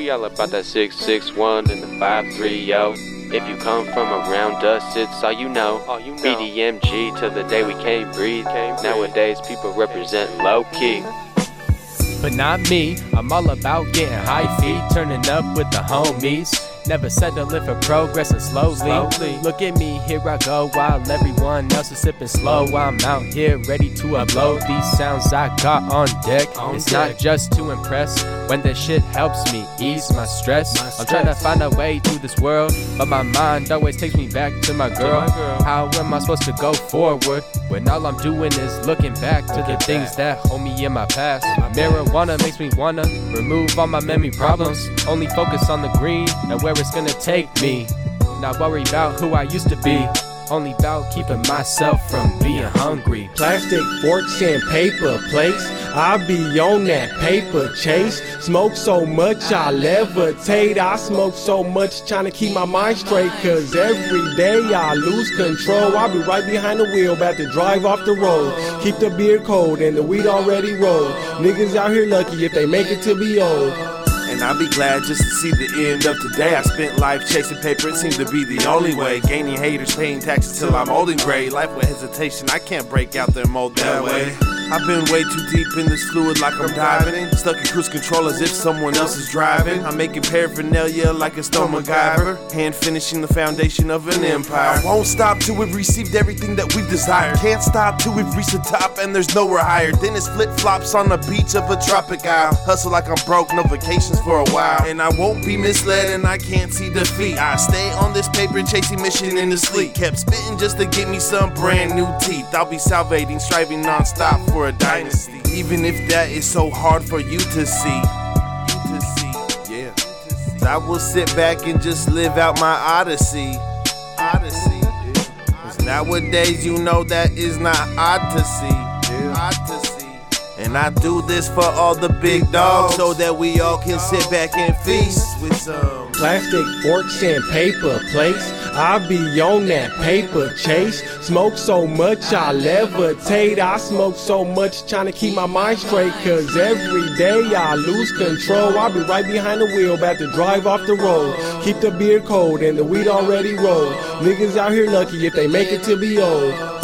We all about that 661 and the 53, yo. If you come from around us, it's all you know. All you know. BDMG till the day we can't breathe. Nowadays, people represent low key. But not me, I'm all about getting high feet, turning up with the homies. Never settling for progress and slowly. Slowly. Look at me, here I go while everyone else is sipping slow. I'm out here ready to upload these sounds I got on deck. On it's deck. not just to impress, when this shit helps me ease my stress. My I'm trying to find a way through this world, but my mind always takes me back to my girl. my girl. How am I supposed to go forward when all I'm doing is looking back to the Looking things that hold me in my past? my. Marijuana makes me wanna remove all my memory problems. Only focus on the green and where it's gonna take me. Not worry about who I used to be. Only about keeping myself from being hungry. Plastic forks and paper plates. I be on that paper chase. Smoke so much I levitate. I smoke so much trying to keep my mind straight. Cause every day I lose control. I be right behind the wheel, about to drive off the road. Keep the beer cold and the weed already rolled. Niggas out here lucky if they make it to be old. I'll be glad just to see the end of today. I spent life chasing paper, it seemed to be the only way. Gaining haters, paying taxes till I'm old and gray. Life with hesitation, I can't break out the mold that way. I've been way too deep in this fluid like I'm diving. Stuck in cruise control as if someone else is driving. I'm making paraphernalia like a stone MacGyver. Hand finishing the foundation of an empire. Won't stop till we've received everything that we've desired. Can't stop till we've reached the top and there's nowhere higher. Then it's flip flops on the beach of a tropic isle. Hustle like I'm broke, no vacations for a while. And I won't be misled and I can't see defeat. I stay on this paper chasing mission in the sleep. Kept spitting just to get me some brand new teeth. I'll be salvating, striving non-stop for a dynasty. Even if that is so hard for you to see. You to see, yeah. I will sit back and just live out my odyssey. Odyssey. Cause nowadays you know that is not odd to see. Odd to see. And I do this for all the big dogs so that we all can sit back and feast with some. Plastic forks and paper plates. I be on that paper chase. Smoke so much I levitate. I smoke so much trying to keep my mind straight. Cause every day I lose control. I be right behind the wheel, about to drive off the road. Keep the beer cold and the weed already rolled. Niggas out here lucky if they make it to be old.